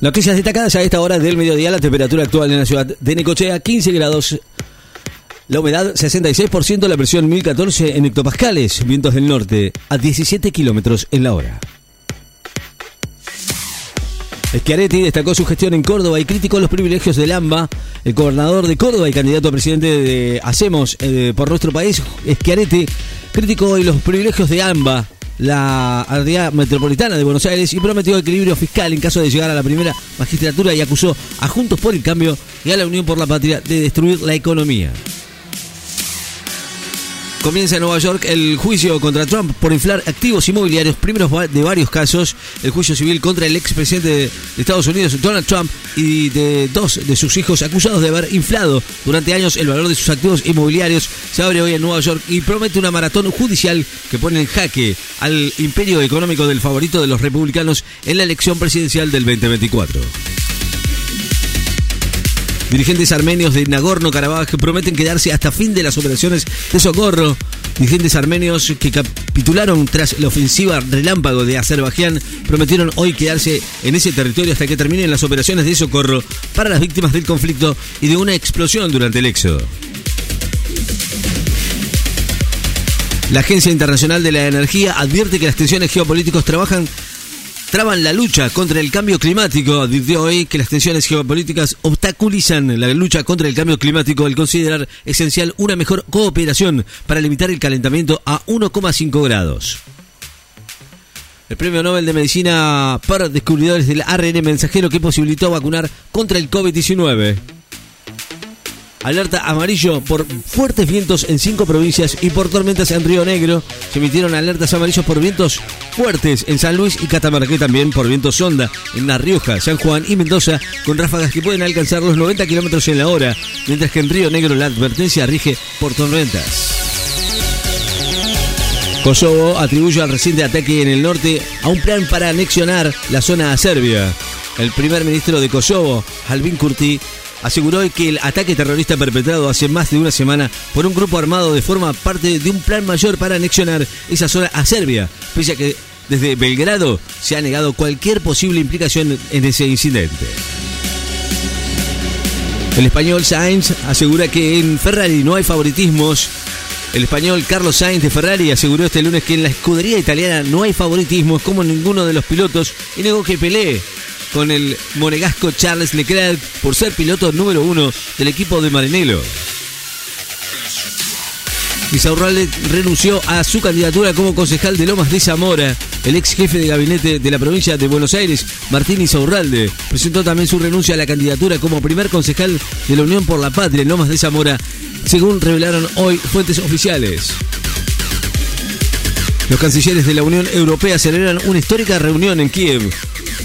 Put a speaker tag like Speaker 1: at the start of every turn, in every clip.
Speaker 1: Noticias destacadas a esta hora del mediodía. La temperatura actual en la ciudad de Necochea, 15 grados. La humedad, 66%. La presión, 1014 en hectopascales. Vientos del norte, a 17 kilómetros en la hora. Schiaretti destacó su gestión en Córdoba y criticó los privilegios del AMBA. El gobernador de Córdoba y candidato a presidente de Hacemos eh, por nuestro país, Schiaretti, criticó hoy los privilegios de AMBA la área metropolitana de Buenos Aires y prometió equilibrio fiscal en caso de llegar a la primera magistratura y acusó a Juntos por el Cambio y a la Unión por la Patria de destruir la economía. Comienza en Nueva York el juicio contra Trump por inflar activos inmobiliarios, primeros de varios casos. El juicio civil contra el expresidente de Estados Unidos, Donald Trump, y de dos de sus hijos acusados de haber inflado durante años el valor de sus activos inmobiliarios. Se abre hoy en Nueva York y promete una maratón judicial que pone en jaque al imperio económico del favorito de los republicanos en la elección presidencial del 2024. Dirigentes armenios de Nagorno-Karabaj prometen quedarse hasta fin de las operaciones de socorro. Dirigentes armenios que capitularon tras la ofensiva relámpago de Azerbaiyán prometieron hoy quedarse en ese territorio hasta que terminen las operaciones de socorro para las víctimas del conflicto y de una explosión durante el éxodo. La Agencia Internacional de la Energía advierte que las tensiones geopolíticas trabajan traban la lucha contra el cambio climático. Advirtió hoy que las tensiones geopolíticas obstaculizan la lucha contra el cambio climático al considerar esencial una mejor cooperación para limitar el calentamiento a 1,5 grados. El Premio Nobel de Medicina para descubridores del ARN mensajero que posibilitó vacunar contra el COVID-19. Alerta amarillo por fuertes vientos en cinco provincias y por tormentas en Río Negro. Se emitieron alertas amarillos por vientos fuertes en San Luis y Catamarca también por vientos sonda en La Rioja, San Juan y Mendoza con ráfagas que pueden alcanzar los 90 kilómetros en la hora, mientras que en Río Negro la advertencia rige por tormentas. Kosovo atribuye al reciente ataque en el norte a un plan para anexionar la zona a Serbia. El primer ministro de Kosovo, Albin Kurti, aseguró que el ataque terrorista perpetrado hace más de una semana por un grupo armado de forma parte de un plan mayor para anexionar esa zona a Serbia, pese a que desde Belgrado se ha negado cualquier posible implicación en ese incidente. El español Sainz asegura que en Ferrari no hay favoritismos. El español Carlos Sainz de Ferrari aseguró este lunes que en la escudería italiana no hay favoritismos como ninguno de los pilotos y negó que pelee con el monegasco Charles Leclerc por ser piloto número uno del equipo de Marinello. Isaurralde renunció a su candidatura como concejal de Lomas de Zamora. El ex jefe de gabinete de la provincia de Buenos Aires, Martín Isaurralde, presentó también su renuncia a la candidatura como primer concejal de la Unión por la Patria en Lomas de Zamora, según revelaron hoy fuentes oficiales. Los cancilleres de la Unión Europea celebran una histórica reunión en Kiev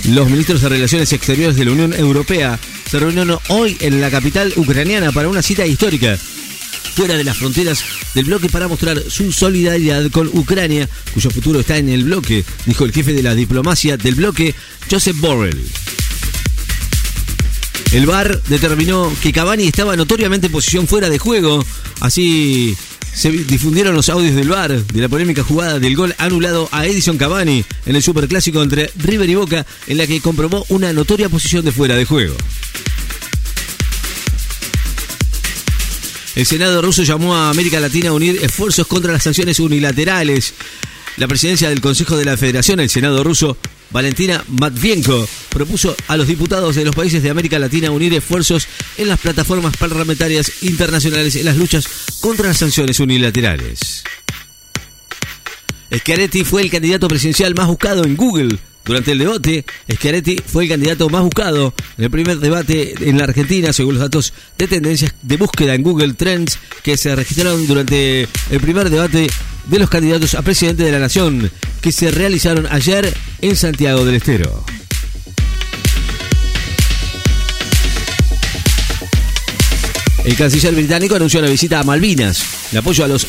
Speaker 1: los ministros de Relaciones Exteriores de la Unión Europea se reunieron hoy en la capital ucraniana para una cita histórica fuera de las fronteras del bloque para mostrar su solidaridad con Ucrania, cuyo futuro está en el bloque, dijo el jefe de la diplomacia del bloque, Joseph Borrell. El VAR determinó que Cavani estaba notoriamente en posición fuera de juego, así se difundieron los audios del VAR de la polémica jugada del gol anulado a Edison Cavani en el superclásico entre River y Boca, en la que comprobó una notoria posición de fuera de juego. El Senado ruso llamó a América Latina a unir esfuerzos contra las sanciones unilaterales. La presidencia del Consejo de la Federación, el Senado ruso, Valentina Matvienko, propuso a los diputados de los países de América Latina unir esfuerzos en las plataformas parlamentarias internacionales en las luchas contra las sanciones unilaterales. Schiaretti fue el candidato presidencial más buscado en Google. Durante el debate, Schiaretti fue el candidato más buscado en el primer debate en la Argentina, según los datos de tendencias de búsqueda en Google Trends que se registraron durante el primer debate de los candidatos a presidente de la Nación, que se realizaron ayer en Santiago del Estero. El canciller británico anunció una visita a Malvinas, el apoyo a los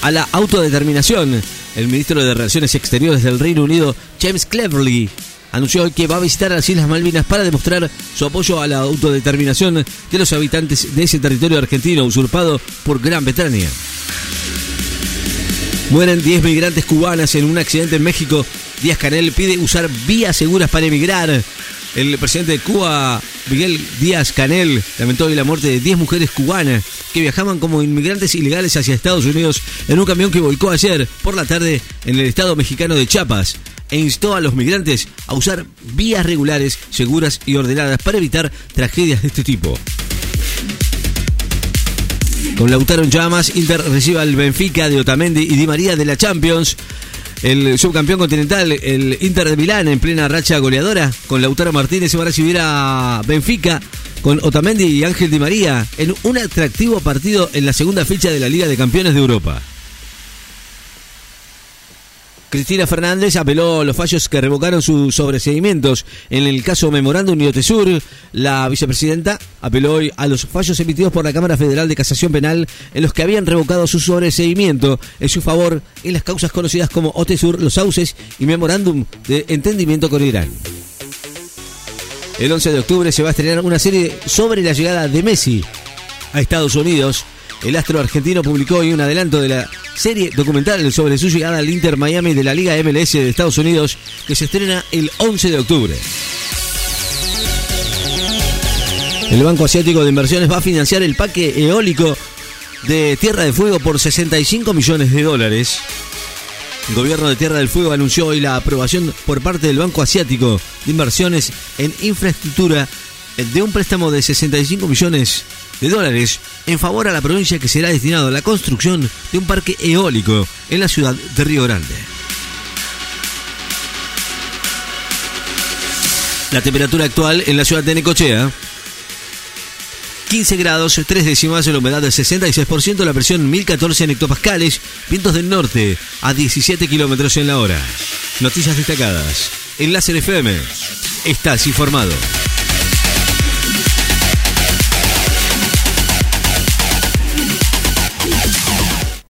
Speaker 1: a la autodeterminación. El ministro de Relaciones Exteriores del Reino Unido, James Cleverly, anunció que va a visitar las Islas Malvinas para demostrar su apoyo a la autodeterminación de los habitantes de ese territorio argentino usurpado por Gran Bretaña. Mueren 10 migrantes cubanas en un accidente en México. Díaz Canel pide usar vías seguras para emigrar. El presidente de Cuba, Miguel Díaz Canel, lamentó hoy la muerte de 10 mujeres cubanas que viajaban como inmigrantes ilegales hacia Estados Unidos en un camión que volcó ayer por la tarde en el estado mexicano de Chiapas e instó a los migrantes a usar vías regulares, seguras y ordenadas para evitar tragedias de este tipo. Con Lautaro en llamas, Inter recibe al Benfica de Otamendi y Di María de la Champions. El subcampeón continental, el Inter de Milán, en plena racha goleadora, con Lautaro Martínez se va a recibir a Benfica con Otamendi y Ángel Di María en un atractivo partido en la segunda fecha de la Liga de Campeones de Europa. Cristina Fernández apeló los fallos que revocaron sus sobreseimientos. En el caso Memorándum y Otesur, la vicepresidenta apeló hoy a los fallos emitidos por la Cámara Federal de Casación Penal en los que habían revocado su sobreseimiento en su favor en las causas conocidas como Otesur, Los Sauces y Memorándum de Entendimiento con Irán. El 11 de octubre se va a estrenar una serie sobre la llegada de Messi a Estados Unidos. El astro argentino publicó hoy un adelanto de la serie documental sobre su llegada al Inter Miami de la Liga MLS de Estados Unidos que se estrena el 11 de octubre. El Banco Asiático de Inversiones va a financiar el parque eólico de Tierra de Fuego por 65 millones de dólares. El gobierno de Tierra del Fuego anunció hoy la aprobación por parte del Banco Asiático de Inversiones en Infraestructura de un préstamo de 65 millones de dólares en favor a la provincia que será destinado a la construcción de un parque eólico en la ciudad de Río Grande. La temperatura actual en la ciudad de Necochea. 15 grados, 3 décimas, la humedad del 66%, la presión 1014 en hectopascales, vientos del norte a 17 kilómetros en la hora. Noticias destacadas. Enlace FM. Estás informado.